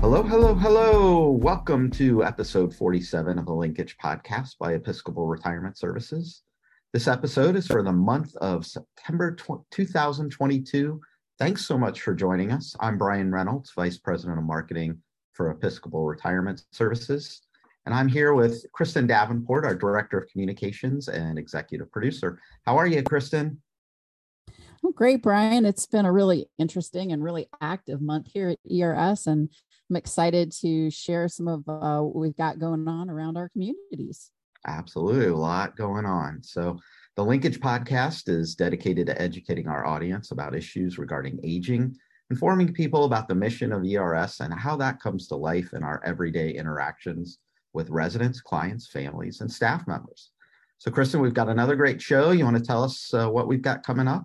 Hello, hello, hello. Welcome to episode 47 of the Linkage Podcast by Episcopal Retirement Services. This episode is for the month of September 2022. Thanks so much for joining us. I'm Brian Reynolds, Vice President of Marketing for Episcopal Retirement Services. And I'm here with Kristen Davenport, our Director of Communications and Executive Producer. How are you, Kristen? Oh, great, Brian. It's been a really interesting and really active month here at ERS, and I'm excited to share some of uh, what we've got going on around our communities. Absolutely, a lot going on. So, the Linkage podcast is dedicated to educating our audience about issues regarding aging, informing people about the mission of ERS and how that comes to life in our everyday interactions with residents, clients, families, and staff members. So, Kristen, we've got another great show. You want to tell us uh, what we've got coming up?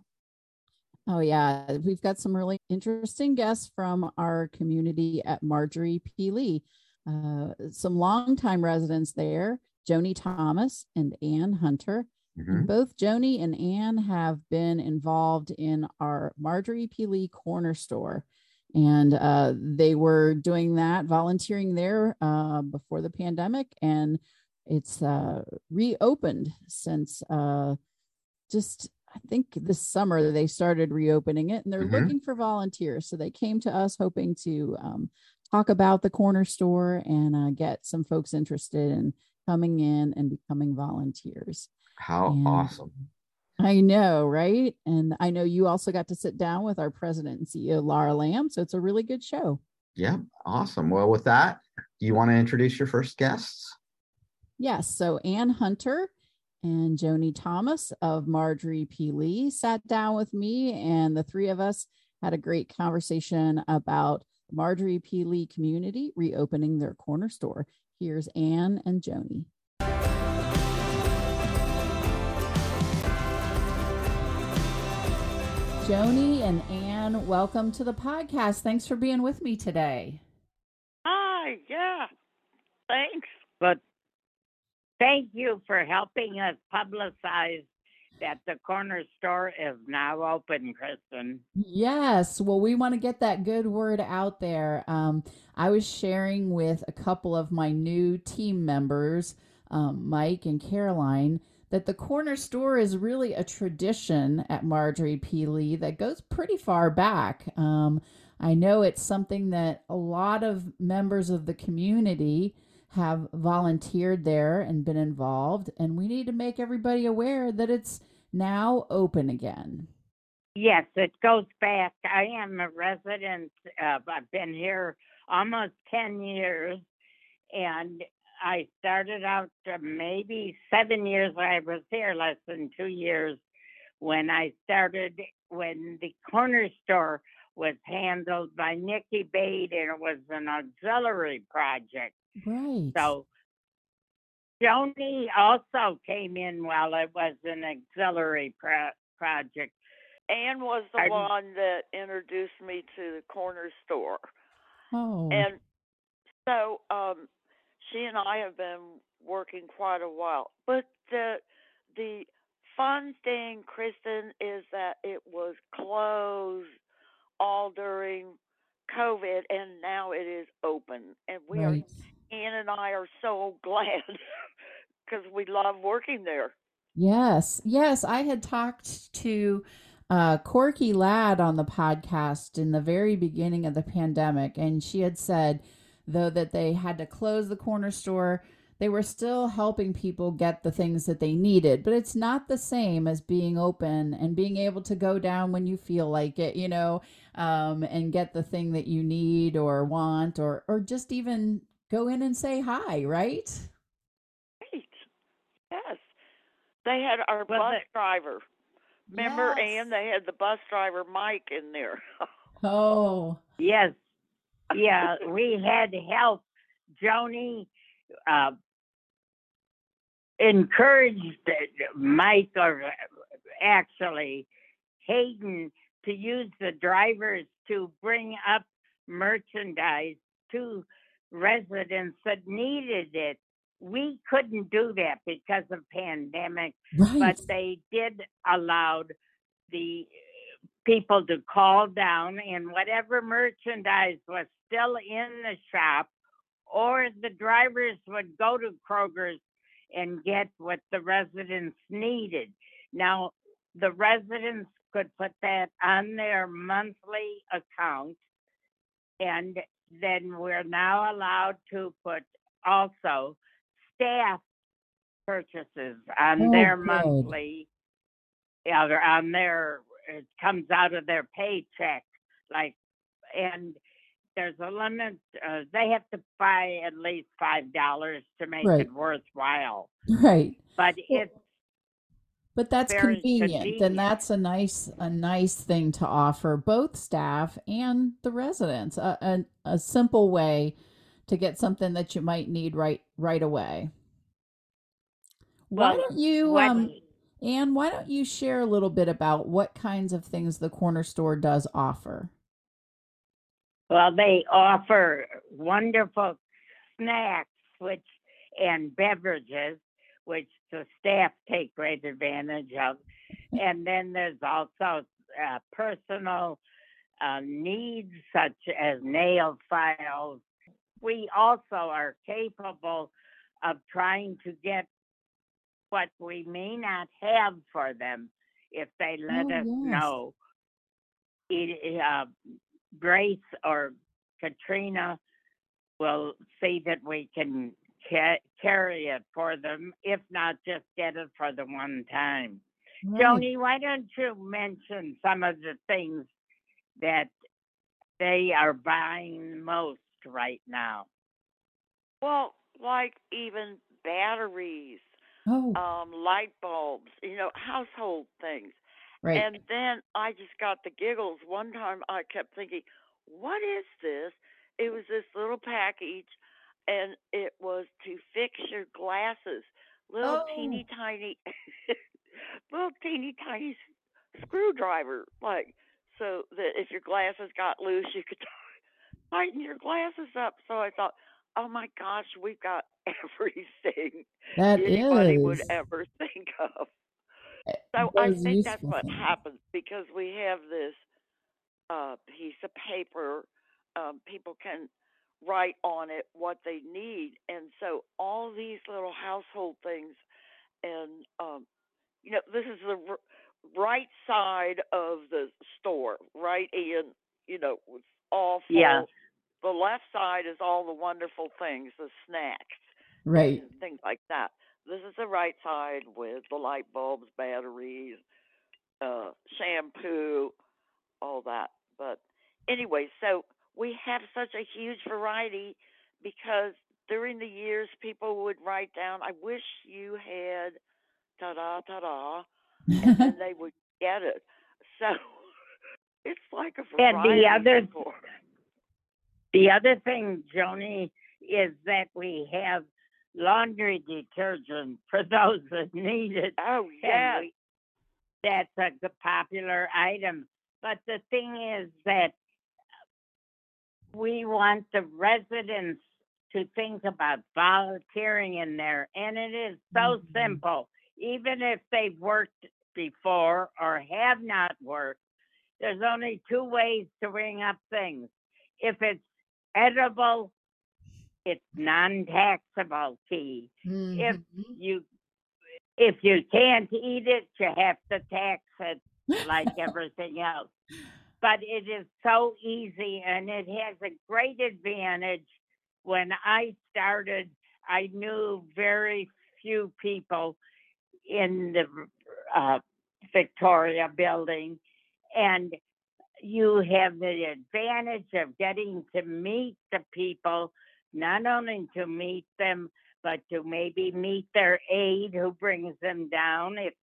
Oh, yeah. We've got some really interesting guests from our community at Marjorie P. Lee. Uh, some longtime residents there, Joni Thomas and Ann Hunter. Mm-hmm. Both Joni and Ann have been involved in our Marjorie P. Lee corner store. And uh, they were doing that, volunteering there uh, before the pandemic. And it's uh, reopened since uh, just I think this summer they started reopening it and they're mm-hmm. looking for volunteers. So they came to us hoping to um, talk about the corner store and uh, get some folks interested in coming in and becoming volunteers. How and awesome! I know, right? And I know you also got to sit down with our president and CEO, Laura Lamb. So it's a really good show. Yeah, awesome. Well, with that, do you want to introduce your first guests? Yes. So Ann Hunter and Joni Thomas of Marjorie P. Lee sat down with me, and the three of us had a great conversation about Marjorie P. Lee community reopening their corner store. Here's Anne and Joni. Joni and Anne, welcome to the podcast. Thanks for being with me today. Hi, yeah. Thanks. But Thank you for helping us publicize that the corner store is now open, Kristen. Yes. Well, we want to get that good word out there. Um, I was sharing with a couple of my new team members, um, Mike and Caroline, that the corner store is really a tradition at Marjorie P. Lee that goes pretty far back. Um, I know it's something that a lot of members of the community have volunteered there and been involved, and we need to make everybody aware that it's now open again. Yes, it goes back. I am a resident. Of, I've been here almost 10 years, and I started out maybe seven years. I was here less than two years when I started when the corner store was handled by Nikki Bade, and it was an auxiliary project. Right. So Joni also came in while it was an auxiliary pro- project. Ann was the I, one that introduced me to the corner store. Oh. And so um, she and I have been working quite a while. But the the fun thing, Kristen, is that it was closed all during COVID, and now it is open, and we right. are Ann and I are so glad because we love working there. Yes, yes. I had talked to uh, Corky Ladd on the podcast in the very beginning of the pandemic, and she had said, though, that they had to close the corner store, they were still helping people get the things that they needed. But it's not the same as being open and being able to go down when you feel like it, you know, um, and get the thing that you need or want, or or just even go in and say hi, right? Right. Yes. They had our well, bus they, driver. Remember, yes. Ann, they had the bus driver Mike in there. oh. Yes. Yeah, we had help. Joni uh, encouraged Mike, or actually Hayden, to use the drivers to bring up merchandise to residents that needed it. We couldn't do that because of pandemic, right. but they did allow the people to call down and whatever merchandise was still in the shop, or the drivers would go to Kroger's and get what the residents needed. Now, the residents could put that on their monthly account, and then we're now allowed to put also staff purchases on Oh, their good. monthly, yeah, they're on their, it comes out of their paycheck, like, and there's a limit, uh, they have to buy at least five dollars to make Right. it worthwhile. Right. But it's But that's very convenient. convenient. And that's a nice a nice thing to offer both staff and the residents. A, a, a simple way to get something that you might need right right away. Why Well, don't you um Anne, why don't you share a little bit about what kinds of things the corner store does offer? Well, they offer wonderful snacks, which and beverages, which the staff take great advantage of. And then there's also uh, personal uh, needs such as nail files. We also are capable of trying to get what we may not have for them if they let Oh, us yes. know. It, uh, Grace or Katrina will see that we can ca- carry it for them, if not just get it for the one time. Right. Joni, why don't you mention some of the things that they are buying most right now? Well, like even batteries, Oh, um, light bulbs, you know, household things. right. And then I just got the giggles. One time I kept thinking, what is this? It was this little package, and it was to fix your glasses. Little Oh. teeny tiny, little teeny tiny screwdriver, like so that if your glasses got loose, you could tighten your glasses up. So I thought, oh my gosh, we've got everything that anybody is would ever think of. eh, So I think that's what happens because we have this uh, piece of paper. Um, people can write on it what they need, and so all these little household things, and um, you know, this is the r- right side of the store, right? And you know, with all full. Yeah. The left side is all the wonderful things, the snacks Right. things like that. This is the right side with the light bulbs, batteries, uh, shampoo, all that. But anyway, so we have such a huge variety because during the years people would write down, I wish you had ta da ta da, and they would get it. So it's like a variety. And the other store. The other thing, Joni, is that we have laundry detergent for those that need it. Oh yeah, that's a popular item. But the thing is that we want the residents to think about volunteering in there, and it is so Mhm. simple. Even if they've worked before or have not worked, there's only two ways to ring up things. If it's edible, it's non-taxable key if Mhm. you if you can't eat it, you have to tax it like everything else. But it is so easy and it has a great advantage. When I started, I knew very few people in the uh, Victoria building, and you have the advantage of getting to meet the people, not only to meet them, but to maybe meet their aide who brings them down if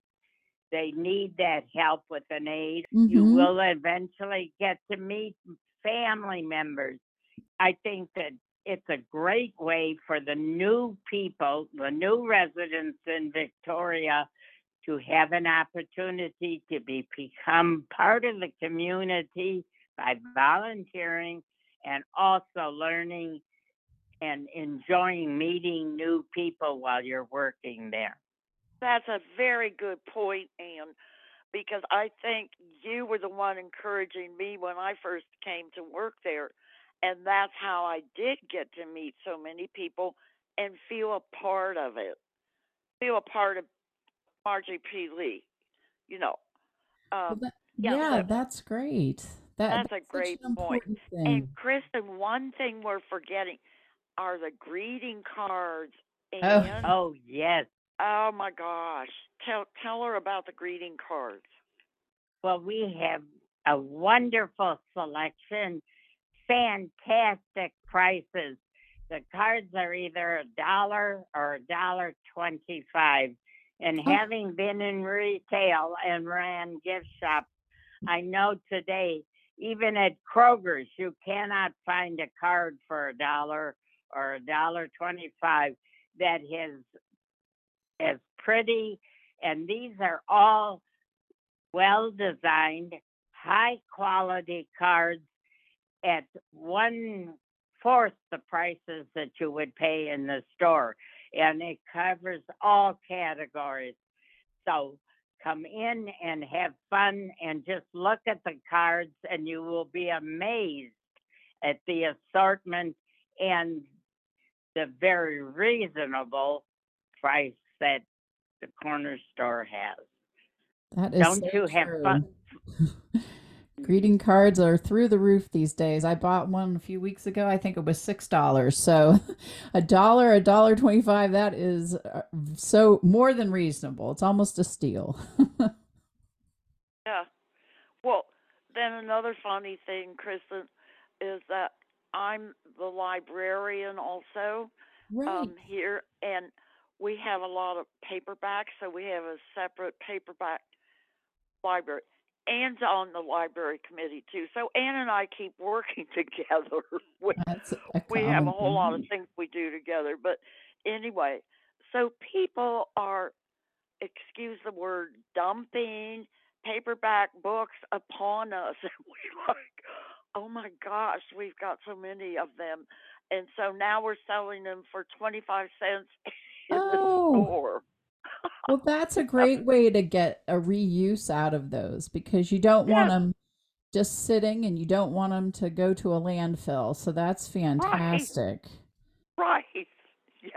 they need that help with an aide. You Mhm. will eventually get to meet family members. I think that it's a great way for the new people, the new residents in Victoria, to have an opportunity to be, become part of the community by volunteering and also learning and enjoying meeting new people while you're working there. That's a very good point, Anne. because I think you were the one encouraging me when I first came to work there. And that's how I did get to meet so many people and feel a part of it, feel a part of Marjorie P. Lee, you know. Well, Um, that- yeah, yeah, so- that's great. That, That's a great an point. important thing. and Kristen, one thing we're forgetting are the greeting cards. Oh. Oh, yes. Oh my gosh, tell tell her about the greeting cards. Well, we have a wonderful selection, fantastic prices. The cards are either a dollar or a dollar twenty-five. And Oh. having been in retail and ran gift shops, I know today, even at Kroger's, you cannot find a card for a dollar or a dollar twenty-five that is as pretty. And these are all well designed, high quality cards at one fourth the prices that you would pay in the store. And it covers all categories. So come in and have fun and just look at the cards, and you will be amazed at the assortment and the very reasonable price that the corner store has. That is Don't so you have true. fun? Greeting cards are through the roof these days. I bought one a few weeks ago. I think it was six dollars. So, a dollar, a dollar twenty-five. That is uh, so more than reasonable. It's almost a steal. Yeah. Well, then another funny thing, Kristen, is that I'm the librarian also right. um, here, and we have a lot of paperbacks, so we have a separate paperback library. Anne's on the library committee too, so Anne and I keep working together. we, we have a whole lot of things we do together. But anyway, so people are, excuse the word, dumping paperback books upon us. And we're like, oh my gosh, we've got so many of them. And so now we're selling them for 25 cents in Oh. Well, that's a great way to get a reuse out of those because you don't want them just sitting and you don't want them to go to a landfill. So that's fantastic. Right. Yes.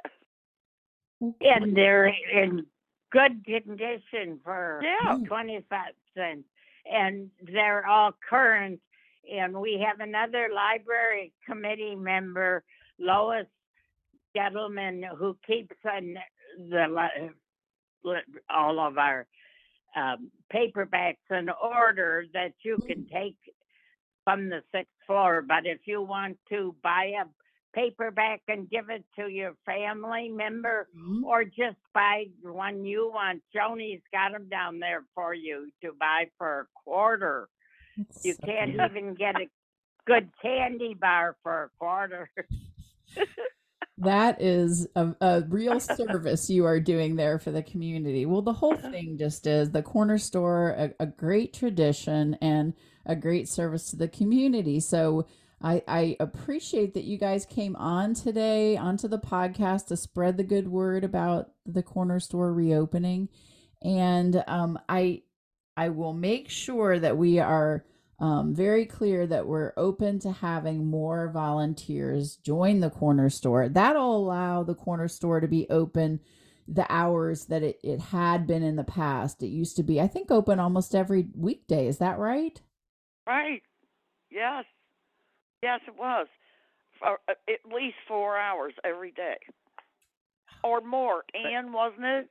Well, And they're in good condition for Yeah. 25 cents. And they're all current. And we have another library committee member, Lois Gettleman, who keeps on the all of our um, paperbacks in order that you can take from the sixth floor. But if you want to buy a paperback and give it to your family member, Mhm. or just buy one you want. Joni's got them down there for you to buy for a quarter. That's You so can't even get a good candy bar for a quarter. That is a, a real service you are doing there for the community. Well, the whole thing just is the corner store, a, a great tradition and a great service to the community. So I, I appreciate that you guys came on today onto the podcast to spread the good word about the corner store reopening. And um, I I will make sure that we are um, very clear that we're open to having more volunteers join the corner store. That'll allow the corner store to be open the hours that it, it had been in the past. It used to be, I think, open almost every weekday. Is that right? Right. Yes. Yes, it was. For uh, at least four hours every day. Or more. Anne, wasn't it?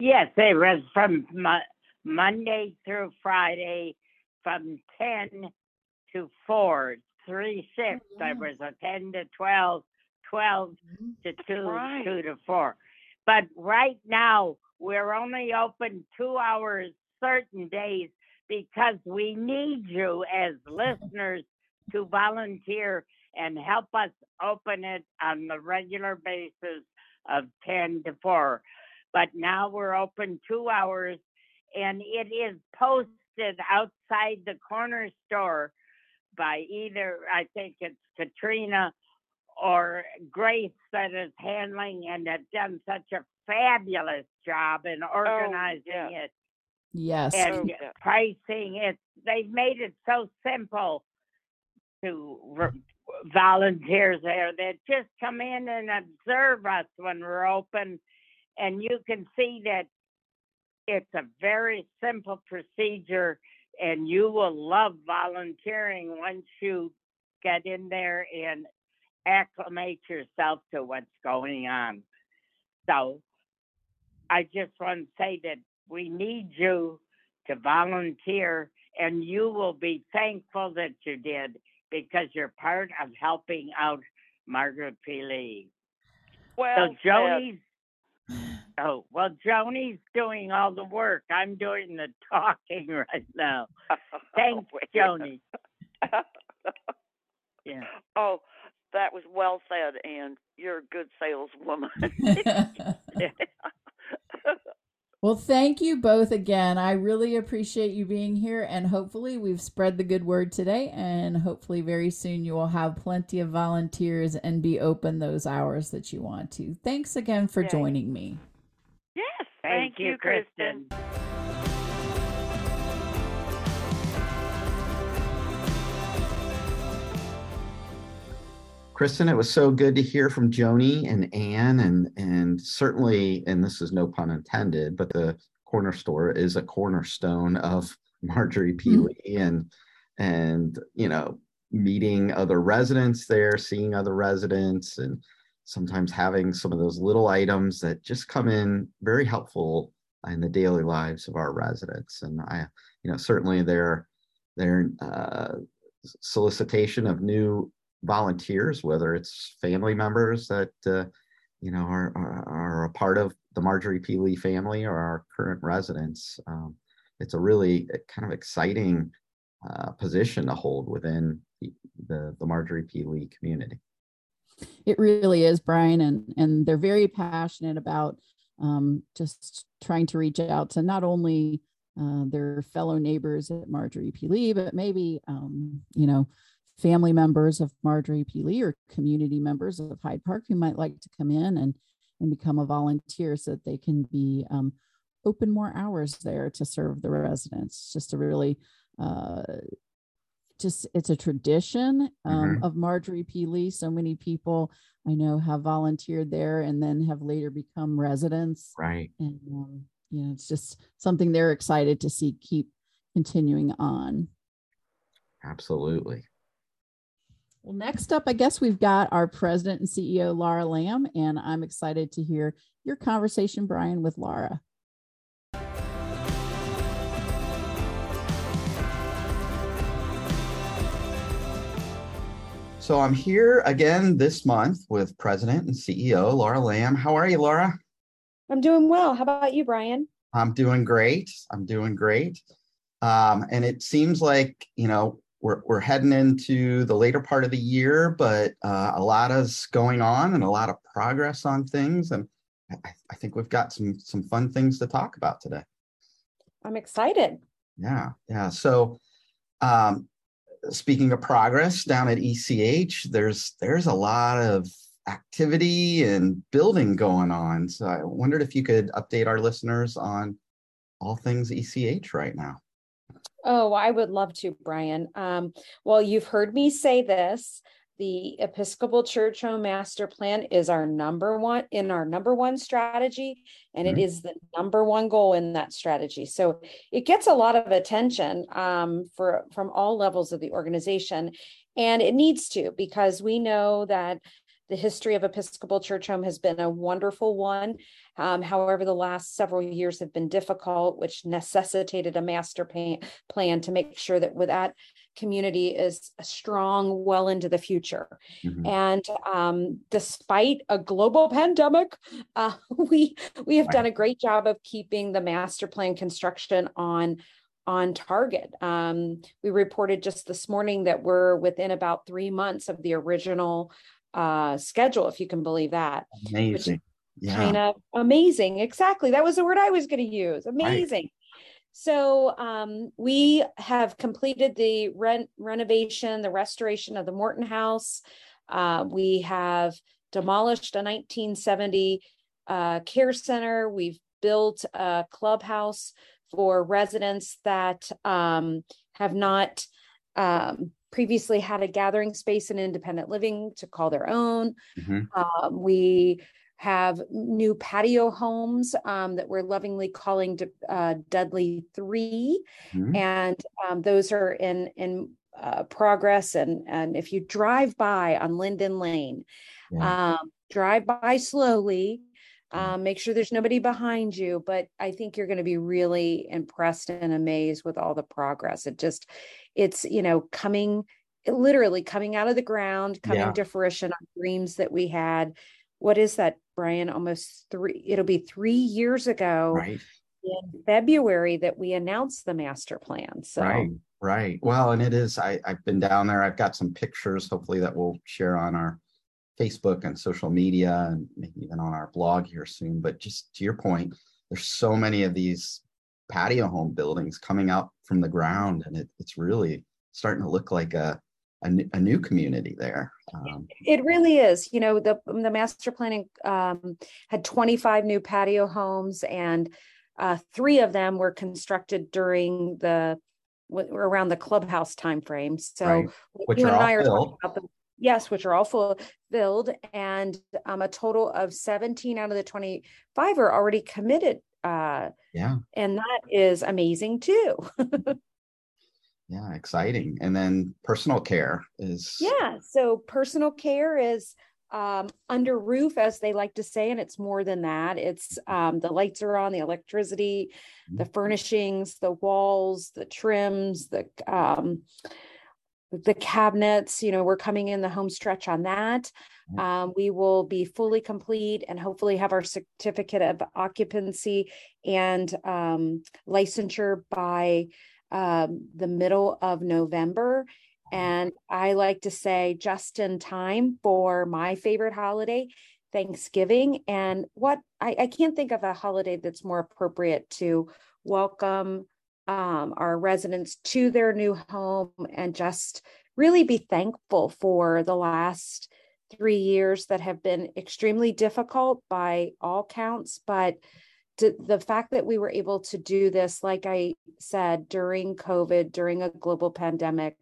yes, it was from Mo- Monday through Friday from 10 to 4, three shifts. Oh, there wow. was a 10 to 12, 12 mm-hmm. to 2, right. 2 to 4. But right now, we're only open two hours certain days because we need you as listeners to volunteer and help us open it on the regular basis of 10 to 4. But now we're open two hours and it is posted outside the corner store by either, I think it's Katrina or Grace that is handling and have done such a fabulous job in oh, organizing yeah. it. Yes. and Oh, yeah. pricing it they've made it so simple to r- volunteers there that just come in and observe us when we're open and you can see that it's a very simple procedure and you will love volunteering once you get in there and acclimate yourself to what's going on so i just want to say that we need you to volunteer and you will be thankful that you did because you're part of helping out Margaret P. Lee. Well, So. Joni's oh well Joni's doing all the work. I'm doing the talking right now. Thanks, Wait. Joni. Yeah. Oh, that was well said, and you're a good saleswoman. well, thank you both again. I really appreciate you being here, and hopefully, we've spread the good word today. And hopefully, very soon, you will have plenty of volunteers and be open those hours that you want to. Thanks again for Yay. joining me. Yes, Thank, you, Kristen. Kristen, it was so good to hear from Joni and Anne, and and certainly, and this is no pun intended, but the corner store is a cornerstone of Marjorie P. Mm. Lee, and and you know, meeting other residents there, seeing other residents, and sometimes having some of those little items that just come in very helpful in the daily lives of our residents. And I, you know, certainly their their uh, solicitation of new volunteers, whether it's family members that uh, you know are, are are a part of the Marjorie P. Lee family or our current residents. Um, it's a really uh, kind of exciting uh, position to hold within the, the the Marjorie P. Lee community. It really is, Brian, and and they're very passionate about um, just trying to reach out to not only uh, their fellow neighbors at Marjorie P. Lee, but maybe um, you know family members of Marjorie P. Lee or community members of Hyde Park who might like to come in and and become a volunteer so that they can be um, open more hours there to serve the residents. Just a really uh, just it's a tradition um, of Marjorie P. Lee. So many people I know have volunteered there and then have later become residents. Right. And um, you know, it's just something they're excited to see keep continuing on. Absolutely. Well, next up, I guess we've got our president and CEO, Laura Lamb, and I'm excited to hear your conversation, Brian, with Laura. So I'm here again this month with President and CEO Laura Lamb. How are you, Laura? I'm doing well. How about you, Brian? I'm doing great. I'm doing great. Um, and it seems like, you know, we're, we're heading into the later part of the year, but uh, a lot is going on and a lot of progress on things. And I, I think we've got some some fun things to talk about today. I'm excited. Yeah, yeah. So, um, speaking of progress down at ECH, there's there's a lot of activity and building going on. So I wondered if you could update our listeners on all things ECH right now. Oh, I would love to, Brian. Um, well, you've heard me say this. The Episcopal Church Home Master Plan is our number one in our number one strategy, and it Mhm. is the number one goal in that strategy. So it gets a lot of attention um, for from all levels of the organization, and it needs to because we know that the history of Episcopal Church Home has been a wonderful one. Um, however, the last several years have been difficult, which necessitated a master plan to make sure that with that community is strong well into the future. Mhm. And um, despite a global pandemic, uh, we we have done a great job of keeping the master plan construction on on target. Um, we reported just this morning that we're within about three months of the original uh, schedule, if you can believe that Amazing. Yeah. kind of amazing. Exactly. That was the word I was going to use. Amazing. So um, we have completed the rent renovation, the restoration of the Morton House. Uh, we have demolished a 1970 uh, care center. We've built a clubhouse for residents that um, have not um, previously had a gathering space in independent living to call their own. Mhm. Um, we have new patio homes um, that we're lovingly calling uh, Dudley 3 Mhm. and um, those are in in uh, progress. And and if you drive by on Linden Lane, Yeah. um, drive by slowly. Um, make sure there's nobody behind you, but I think you're going to be really impressed and amazed with all the progress. It just, it's you know coming, literally coming out of the ground, coming Yeah. to fruition on dreams that we had. What is that, Brian? Almost three. It'll be three years ago Right. in February that we announced the master plan. So Right. Right. Well, and it is. I, I've been down there. I've got some pictures, hopefully, that we'll share on our Facebook and social media and maybe even on our blog here soon. But just to your point, there's so many of these patio home buildings coming up from the ground, and it, it's really starting to look like a, a, a new community there. Um, It really is. You know, the the master planning um, had 25 new patio homes, and uh, three of them were constructed during the w- around the clubhouse timeframe. So Right. Which you are and all I are talking filled. about them. Yes, which are all fulfilled, and um, a total of 17 out of the 25 are already committed. Uh, yeah. and that is amazing too. Yeah. Exciting. And then personal care is. Yeah. So personal care is um, under roof, as they like to say, and it's more than that. It's um, the lights are on, the electricity, the furnishings, the walls, the trims, the um, the cabinets. You know, we're coming in the home stretch on that. Um, we will be fully complete and hopefully have our certificate of occupancy and um, licensure by um, the middle of November. And I like to say just in time for my favorite holiday, Thanksgiving. And what I, I can't think of a holiday that's more appropriate to welcome um, our residents to their new home and just really be thankful for the last three years that have been extremely difficult by all counts. But the fact that we were able to do this, like I said, during COVID, during a global pandemic,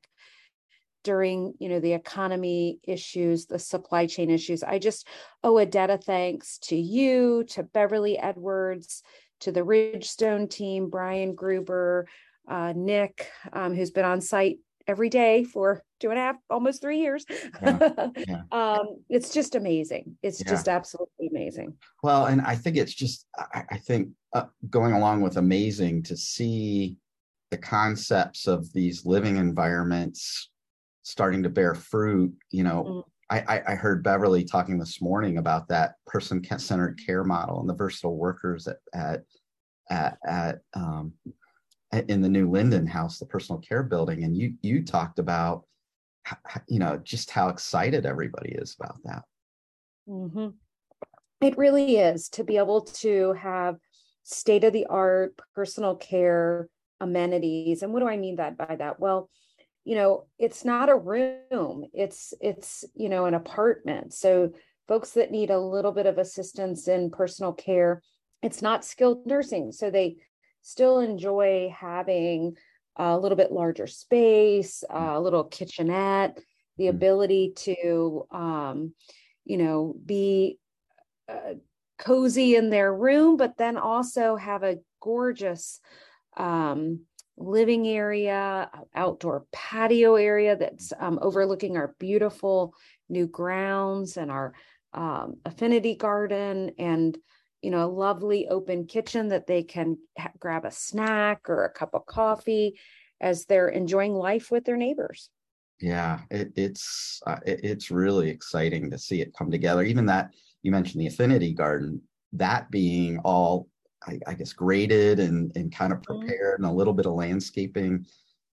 during you know the economy issues the supply chain issues i just owe a debt of thanks to you to beverly edwards to the ridgestone team brian gruber uh, nick um, who's been on site every day for two and a half almost three years Yeah, yeah. um, it's just amazing it's Yeah. just absolutely amazing Well, and I think it's just, I, I think uh, going along with amazing to see the concepts of these living environments starting to bear fruit. You know, Mm. I, I, I heard Beverly talking this morning about that person centered care model and the versatile workers at, at, at, at um, at- in the new Linden House, the personal care building. And you, you talked about, you know, just how excited everybody is about that. Mhm. It really is to be able to have state of the art personal care amenities. And what do I mean that by that? Well, you know, it's not a room. It's it's, you know, an apartment. So folks that need a little bit of assistance in personal care, it's not skilled nursing. So they still enjoy having a little bit larger space, a little kitchenette, the Mm. ability to um, you know, be uh, cozy in their room, but then also have a gorgeous um, living area, outdoor patio area that's um, overlooking our beautiful new grounds and our um, affinity garden and you know a lovely open kitchen that they can ha- grab a snack or a cup of coffee as they're enjoying life with their neighbors Yeah, it, it's uh, it, it's really exciting to see it come together. Even that you mentioned the affinity garden, that being all I, I guess graded and and kind of Mhm. prepared, and a little bit of landscaping.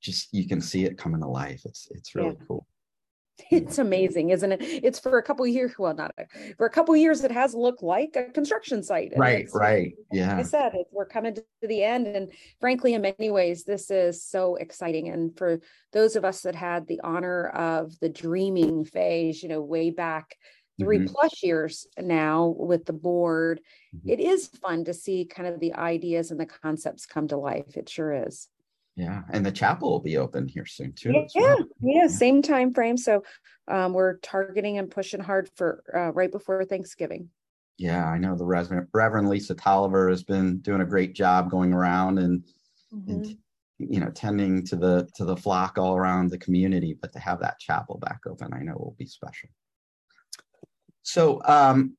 Just you can see it coming to life. It's it's really cool. it's amazing isn't it it's for a couple years well not a, for a couple years it has looked like a construction site and Right, right, like yeah, I said, it, we're coming to the end. And frankly, in many ways, this is so exciting. And for those of us that had the honor of the dreaming phase, you know, way back 3 Mhm. plus years now with the board, Mhm. it is fun to see kind of the ideas and the concepts come to life. It sure is. Yeah, and the chapel will be open here soon too. Yeah, well. yeah, same time frame. So um, we're targeting and pushing hard for uh, right before Thanksgiving. Yeah, I know the Reverend, Reverend Lisa Tolliver has been doing a great job going around and Mm-hmm. and you know tending to the to the flock all around the community but to have that chapel back open i know will be special so um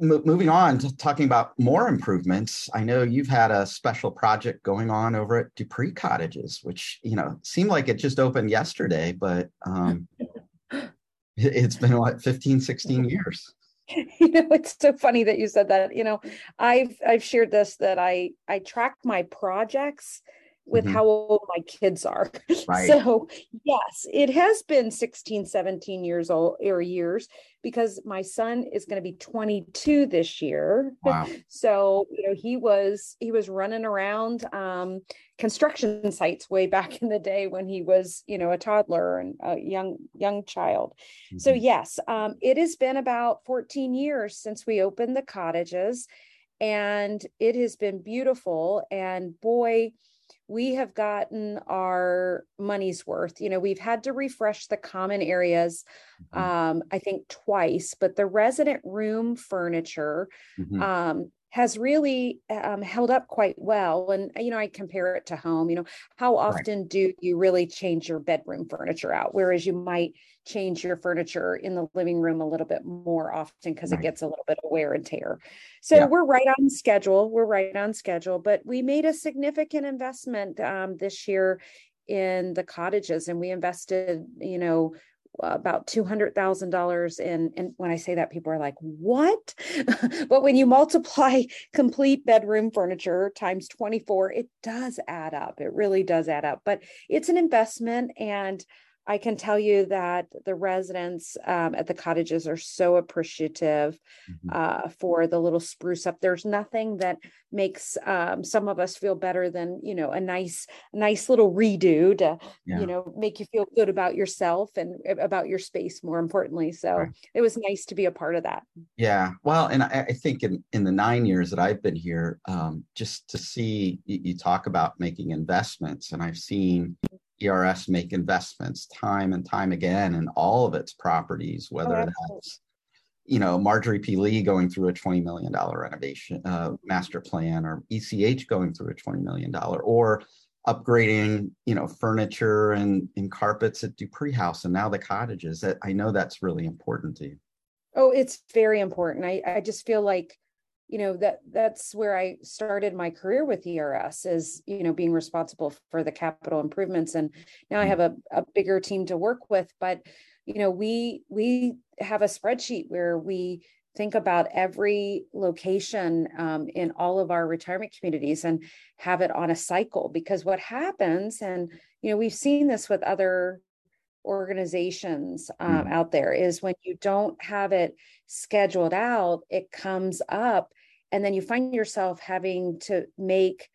moving on to talking about more improvements i know you've had a special project going on over at deupree cottages which you know seemed like it just opened yesterday but um it- it's been what 15 16 years. You know it's so funny that you said that. You know i've i've shared this that i i track my projects with Mhm. how old my kids are Right. so yes it has been 16 17 years old or years because my son is going to be 22 this year wow so you know he was he was running around um construction sites way back in the day when he was you know a toddler and a young young child so Mhm. yes um it has been about 14 years since we opened the cottages and it has been beautiful and boy we have gotten our money's worth you know we've had to refresh the common areas Mhm. um i think twice but the resident room furniture Mhm. um, has really um, held up quite well. And, you know, I compare it to home, you know, how often do you really change your bedroom furniture out? Whereas you might change your furniture in the living room a little bit more often because Right. it gets a little bit of wear and tear. So Yeah. we're right on schedule. We're right on schedule, but we made a significant investment um, this year in the cottages and we invested, you know, about two hundred thousand dollars in and when I say that people are like what? But when you multiply complete bedroom furniture times 24 it does add up. It really does add up. But it's an investment and I can tell you that the residents um, at the cottages are so appreciative Mhm. uh, for the little spruce up. There's nothing that makes um, some of us feel better than you know a nice, nice little redo to Yeah. you know make you feel good about yourself and about your space. More importantly, so Right. it was nice to be a part of that. Yeah, well, and I, I think in, in the nine years that I've been here, um, just to see you, you talk about making investments, and I've seen ERS make investments time and time again in all of its properties, whether absolutely. that's you know Marjorie P. Lee going through a twenty million dollar renovation uh, master plan, or ECH going through a twenty million dollar, or upgrading you know furniture and, and carpets at Deupree House, and now the cottages. That I know that's really important to you. Oh, it's very important. I, I just feel like, you know, that that's where I started my career with ERS is, you know, being responsible for the capital improvements. And now I Mm. have a, a bigger team to work with. But, you know, we we have a spreadsheet where we think about every location um, in all of our retirement communities and have it on a cycle because what happens and you know we've seen this with other organizations um, Mhm. out there is when you don't have it scheduled out it comes up and then you find yourself having to make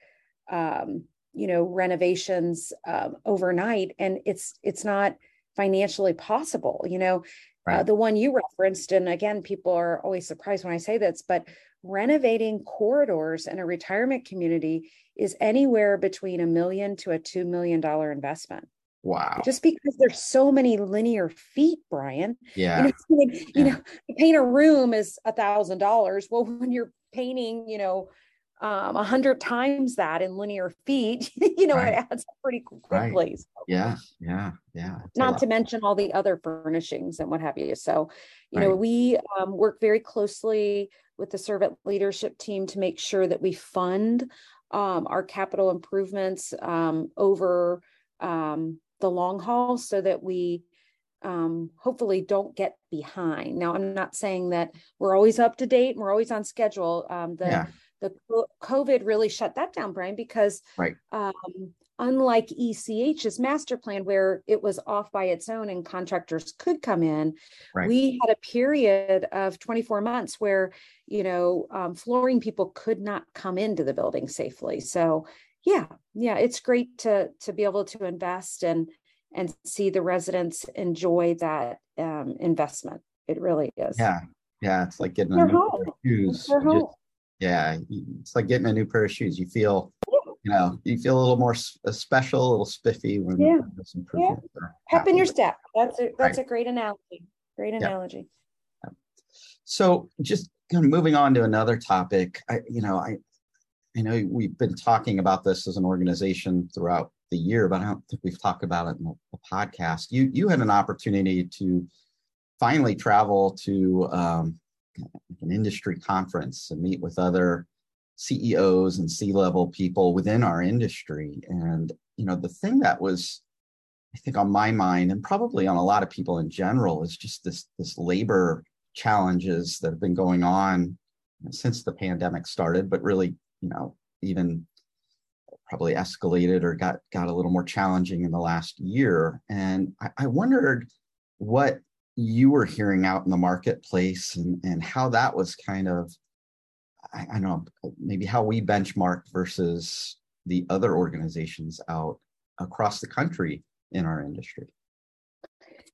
um, you know renovations um, overnight and it's it's not financially possible you know uh, the one you referenced and again people are always surprised when i say this but renovating corridors in a retirement community is anywhere between a million to a two million dollar investment Wow. just because there's so many linear feet brian yeah. you know, you Yeah. know paint a room is a thousand dollars well when you're painting you know um a hundred times that in linear feet you know Right. it adds up pretty Right. quickly So, Yeah, yeah, yeah. Not to mention all the other furnishings and what have you so you know we um, work very closely with the servant leadership team to make sure that we fund um, our capital improvements um, over um, the long haul so that we um, hopefully don't get behind. Now, I'm not saying that we're always up to date and we're always on schedule. Um, the Yeah. the COVID really shut that down, Brian, because Right. um, unlike ECH's master plan, where it was off by its own and contractors could come in, Right. we had a period of 24 months where you know um, flooring people could not come into the building safely. So yeah, yeah, it's great to to be able to invest and and see the residents enjoy that um, investment. It really is. Yeah. Yeah. It's like getting They're a new home. pair of shoes. Just- yeah. It's like getting a new pair of shoes. You feel, you know, you feel a little more uh, special, a little spiffy when Yeah. there's improvement. are Pep in your step. That's a that's Right. a great analogy. Great Yeah. analogy. So just kind of moving on to another topic, I, you know, I, I know we've been talking about this as an organization throughout the year, but I don't think we've talked about it in the, podcast. You, you had an opportunity to finally travel to um, an industry conference and meet with other CEOs and C-level people within our industry. And, you know, the thing that was, I think on my mind and probably on a lot of people in general is just this, this labor challenges that have been going on since the pandemic started, but really, you know, even probably escalated or got got a little more challenging in the last year. And I, I wondered what you were hearing out in the marketplace and, and how that was kind of, I, I don't know, maybe how we benchmarked versus the other organizations out across the country in our industry.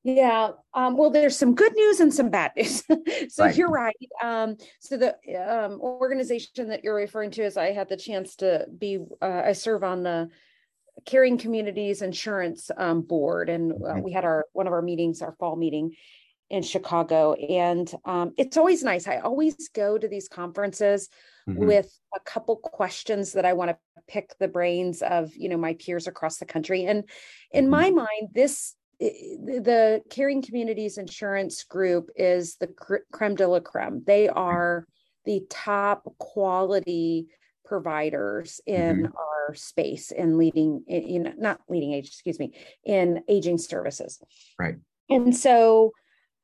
Yeah. Um, well, there's some good news and some bad news. so Right. you're right. Um, so the um, organization that you're referring to is I had the chance to be, uh, I serve on the Caring Communities Insurance um, Board, and uh, Mhm. we had our one of our meetings, our fall meeting in Chicago, and um, it's always nice. I always go to these conferences Mhm. with a couple questions that I want to pick the brains of, you know, my peers across the country. And in Mhm. my mind, this the Caring Communities Insurance Group is the cr- creme de la creme. They are the top quality providers in our space in leading, in, not leading age, excuse me, in aging services. Right. And so,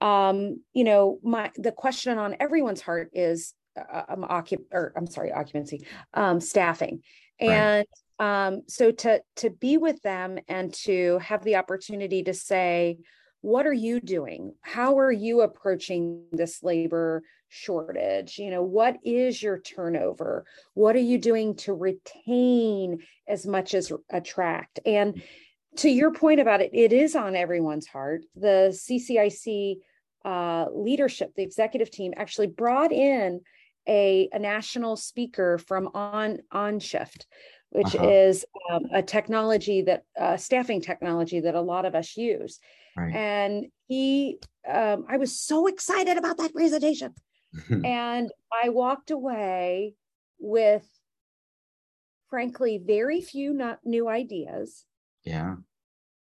um, you know, my the question on everyone's heart is uh, um, occup or I'm sorry, occupancy, um, staffing, and um, so to to be with them and to have the opportunity to say, what are you doing? How are you approaching this labor shortage? You know, what is your turnover? What are you doing to retain as much as attract? And to your point about it, it is on everyone's heart. The CCIC uh, leadership, the executive team, actually brought in a, a national speaker from on OnShift, which Uh-huh. is um, a technology that uh, staffing technology that a lot of us use. Right. And he, um, I was so excited about that presentation, and I walked away with, frankly, very few not new ideas yeah.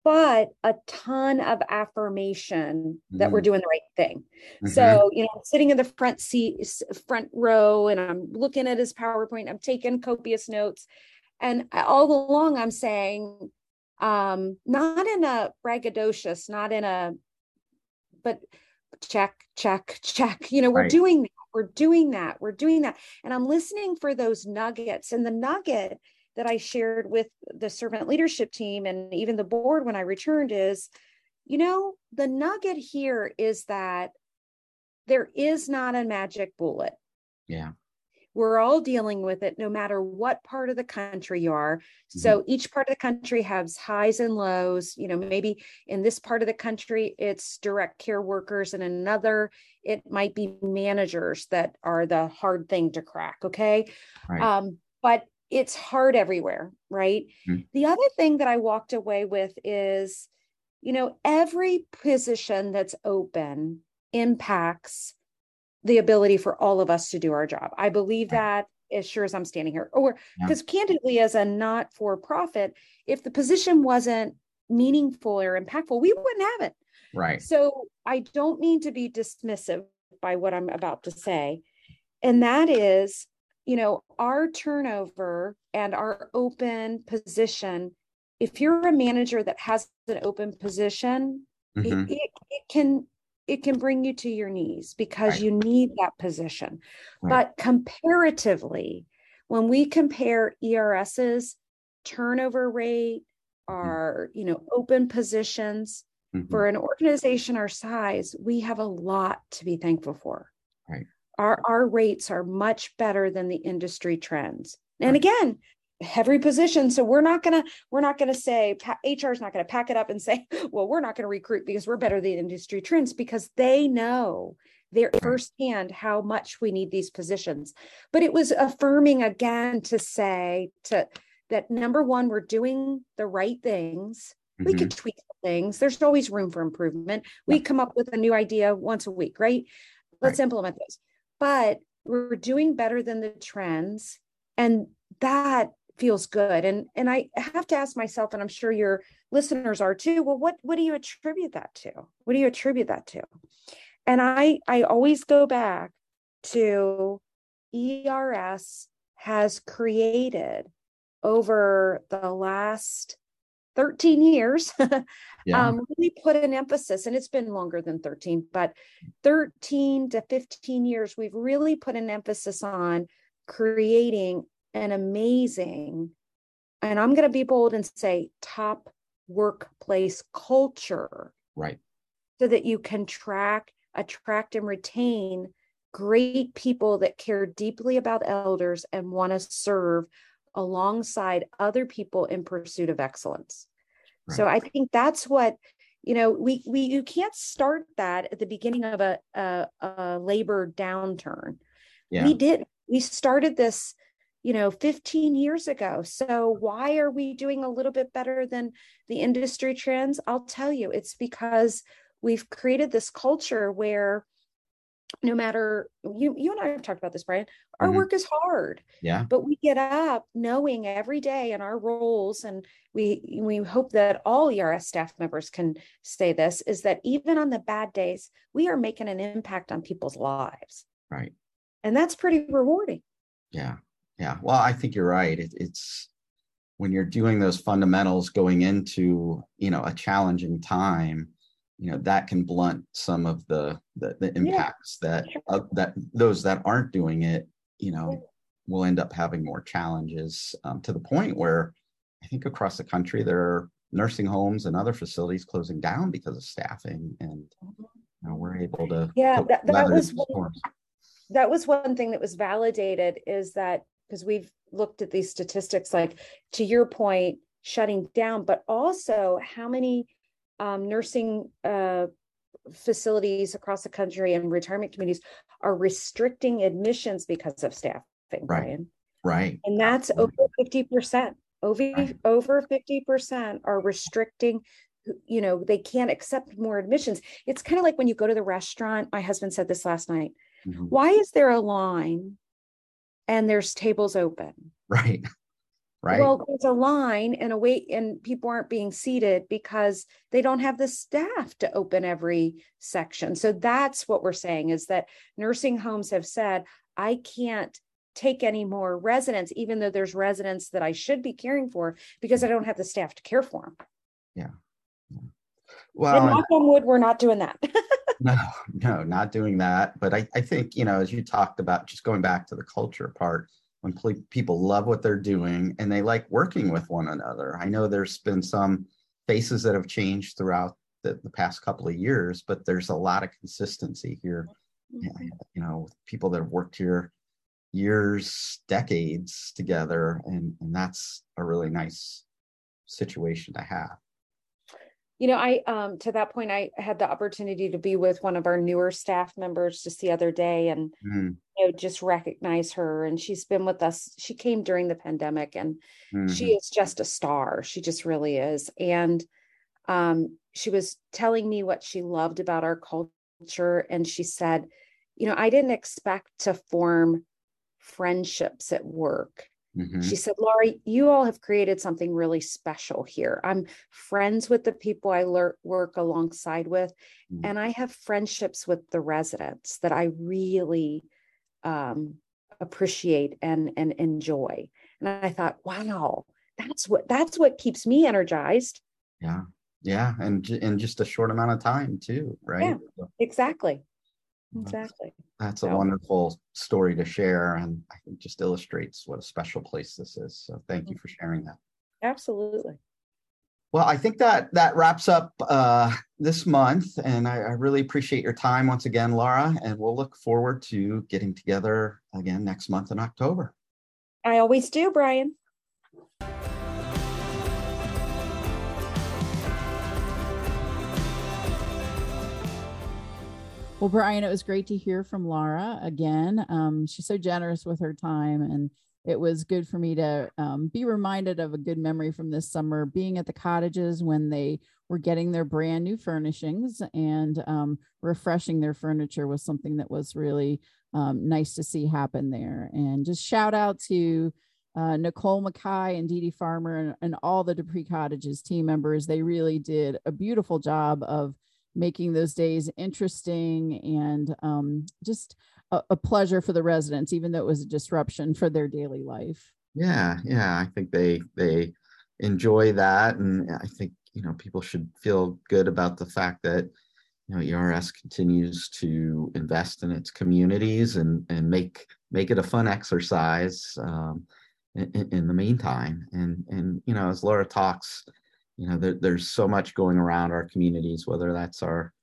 but a ton of affirmation that we're Mhm. doing the right thing. Mhm. So, you know, I'm sitting in the front seat, front row, and I'm looking at his PowerPoint. I'm taking copious notes. And all along, I'm saying, um, not in a braggadocious, not in a, but check, check, check. You know, we're Right. doing that. We're doing that. We're doing that. And I'm listening for those nuggets. And the nugget that I shared with the servant leadership team and even the board when I returned is, you know, the nugget here is that there is not a magic bullet. yeah. We're all dealing with it no matter what part of the country you are. So each part of the country has highs and lows. You know, maybe in this part of the country, it's direct care workers, and another, it might be managers that are the hard thing to crack. Okay. Right. Um, but it's hard everywhere, right? Mhm. The other thing that I walked away with is, you know, every position that's open impacts the ability for all of us to do our job. I believe that as sure as I'm standing here. Or Yeah. because candidly, as a not for profit, if the position wasn't meaningful or impactful, we wouldn't have it. right. So I don't mean to be dismissive by what I'm about to say. And that is, you know, our turnover and our open position. If you're a manager that has an open position, it- Mhm. it, it can it can bring you to your knees because Right. you need that position. Right. But comparatively, when we compare ERS's turnover rate, Mm-hmm. our you know open positions, Mhm. for an organization our size, we have a lot to be thankful for. Right. Our our rates are much better than the industry trends. And again, every position. So we're not going to we're not going to say hr is not going to pack it up and say well we're not going to recruit because we're better than industry trends because they know they're firsthand how much we need these positions. But it was affirming again to say to that number one we're doing the right things. Mm-hmm. we could tweak things. There's always room for improvement. We come up with a new idea once a week right? Let's right. implement those but we're doing better than the trends and that feels good. And and i have to ask myself and i'm sure your listeners are too well what what do you attribute that to? What do you attribute that to? And i i always go back to ers has created over the last 13 years yeah. um, really put an emphasis and it's been longer than 13 but 13 to 15 years we've really put an emphasis on creating an amazing, and I'm going to be bold and say top workplace culture. Right. So that you can track, attract, and retain great people that care deeply about elders and want to serve alongside other people in pursuit of excellence. Right. So I think that's what you know we we you can't start that at the beginning of a a, a labor downturn. Yeah. We did we started this you know 15 years ago so why are we doing a little bit better than the industry trends i'll tell you it's because we've created this culture where no matter you you and I have talked about this, Brian. Our mm-hmm. work is hard. Yeah. But we get up knowing every day in our roles, and we we hope that all ERS staff members can say this, is that even on the bad days, we are making an impact on people's lives. Right. And that's pretty rewarding. Yeah. Yeah. Well, I think you're right. It, it's when you're doing those fundamentals going into, you know, a challenging time, you know, that can blunt some of the the, the impacts yeah. that uh, that those that aren't doing it, you know, will end up having more challenges um, to the point where I think across the country there are nursing homes and other facilities closing down because of staffing and you know, we're able to yeah that, that was one, that was one thing that was validated is that because we've looked at these statistics like to your point shutting down but also how many um, nursing uh, facilities across the country and retirement communities are restricting admissions because of staffing right Brian. right and that's over 50% over right. over 50% are restricting you know they can't accept more admissions it's kind of like when you go to the restaurant my husband said this last night mm-hmm. why is there a line and there's tables open. Right. Right. Well, there's a line and a wait, and people aren't being seated because they don't have the staff to open every section. So that's what we're saying is that nursing homes have said, I can't take any more residents, even though there's residents that I should be caring for because I don't have the staff to care for them. Yeah. Well, knock on wood, we're not doing that. no, no, not doing that. But I, I think, you know, as you talked about, just going back to the culture part, when people love what they're doing and they like working with one another. I know there's been some faces that have changed throughout the, the past couple of years, but there's a lot of consistency here. Mm-hmm. You know, people that have worked here years, decades together, and, and that's a really nice situation to have you know i um to that point i had the opportunity to be with one of our newer staff members just the other day and mm. you know just recognize her and she's been with us she came during the pandemic and mm-hmm. she is just a star she just really is and um she was telling me what she loved about our culture and she said you know i didn't expect to form friendships at work Mm-hmm. She said, Laurie, you all have created something really special here. I'm friends with the people I work alongside with, mm-hmm. and I have friendships with the residents that I really um, appreciate and, and enjoy. And I thought, wow, that's what that's what keeps me energized. Yeah. Yeah. And in just a short amount of time too, right? Yeah, exactly. Exactly. That's, a wonderful story to share, and I think just illustrates what a special place this is. So thank you mm-hmm. for sharing that. Absolutely. Well, I think that that wraps up uh, this month, and I, I, really appreciate your time once again, Laura. And we'll look forward to getting together again next month in October. I always do, Brian. Well, Brian, it was great to hear from Laura again. Um, she's so generous with her time, and it was good for me to um, be reminded of a good memory from this summer being at the cottages when they were getting their brand new furnishings and um, refreshing their furniture was something that was really um, nice to see happen there. And just shout out to uh, Nicole Mackay and Dee Dee Farmer and, and all the Deupree Cottages team members. They really did a beautiful job of making those days interesting and um, just a, a, pleasure for the residents, even though it was a disruption for their daily life. Yeah, yeah, I think they they enjoy that, and I think you know people should feel good about the fact that you know ERS continues to invest in its communities and and make make it a fun exercise um, in, in the meantime. And and you know as Laura talks you know, there, there's so much going around our communities, whether that's our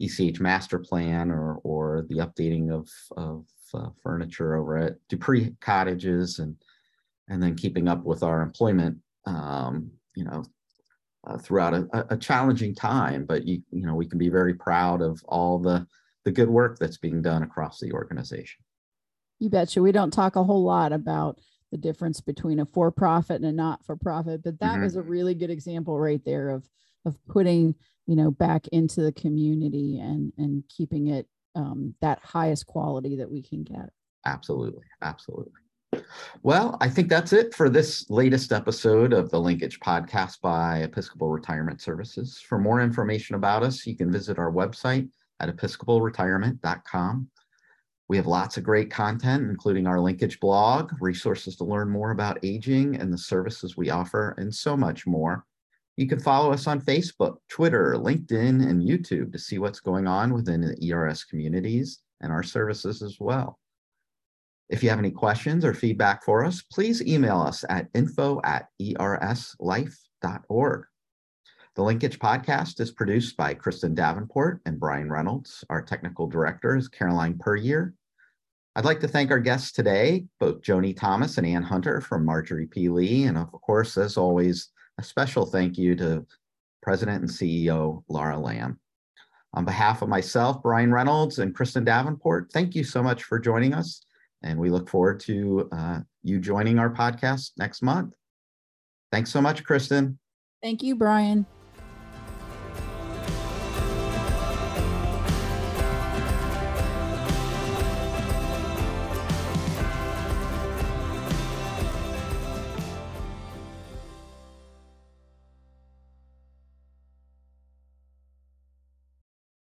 ECH master plan or or the updating of of uh, furniture over at Deupree cottages and and then keeping up with our employment, um, you know, uh, throughout a, a, challenging time. But you you know, we can be very proud of all the the good work that's being done across the organization. You betcha. We don't talk a whole lot about the difference between a for-profit and a not-for-profit but that mm-hmm. was a really good example right there of of putting you know back into the community and and keeping it um, that highest quality that we can get. Absolutely. Absolutely. Well i think that's it for this latest episode of the linkage podcast by episcopal retirement services. For more information about us you can visit our website at episcopalretirement.com we have lots of great content, including our linkage blog, resources to learn more about aging and the services we offer, and so much more. You can follow us on Facebook, Twitter, LinkedIn, and YouTube to see what's going on within the ERS communities and our services as well. If you have any questions or feedback for us, please email us at info at erslife.org. The Linkage podcast is produced by Kristen Davenport and Brian Reynolds. Our technical director is Caroline Perrier. I'd like to thank our guests today, both Joni Thomas and Ann Hunter from Marjorie P. Lee. And of course, as always, a special thank you to President and CEO Laura Lamb. On behalf of myself, Brian Reynolds, and Kristen Davenport, thank you so much for joining us. And we look forward to uh, you joining our podcast next month. Thanks so much, Kristen. Thank you, Brian.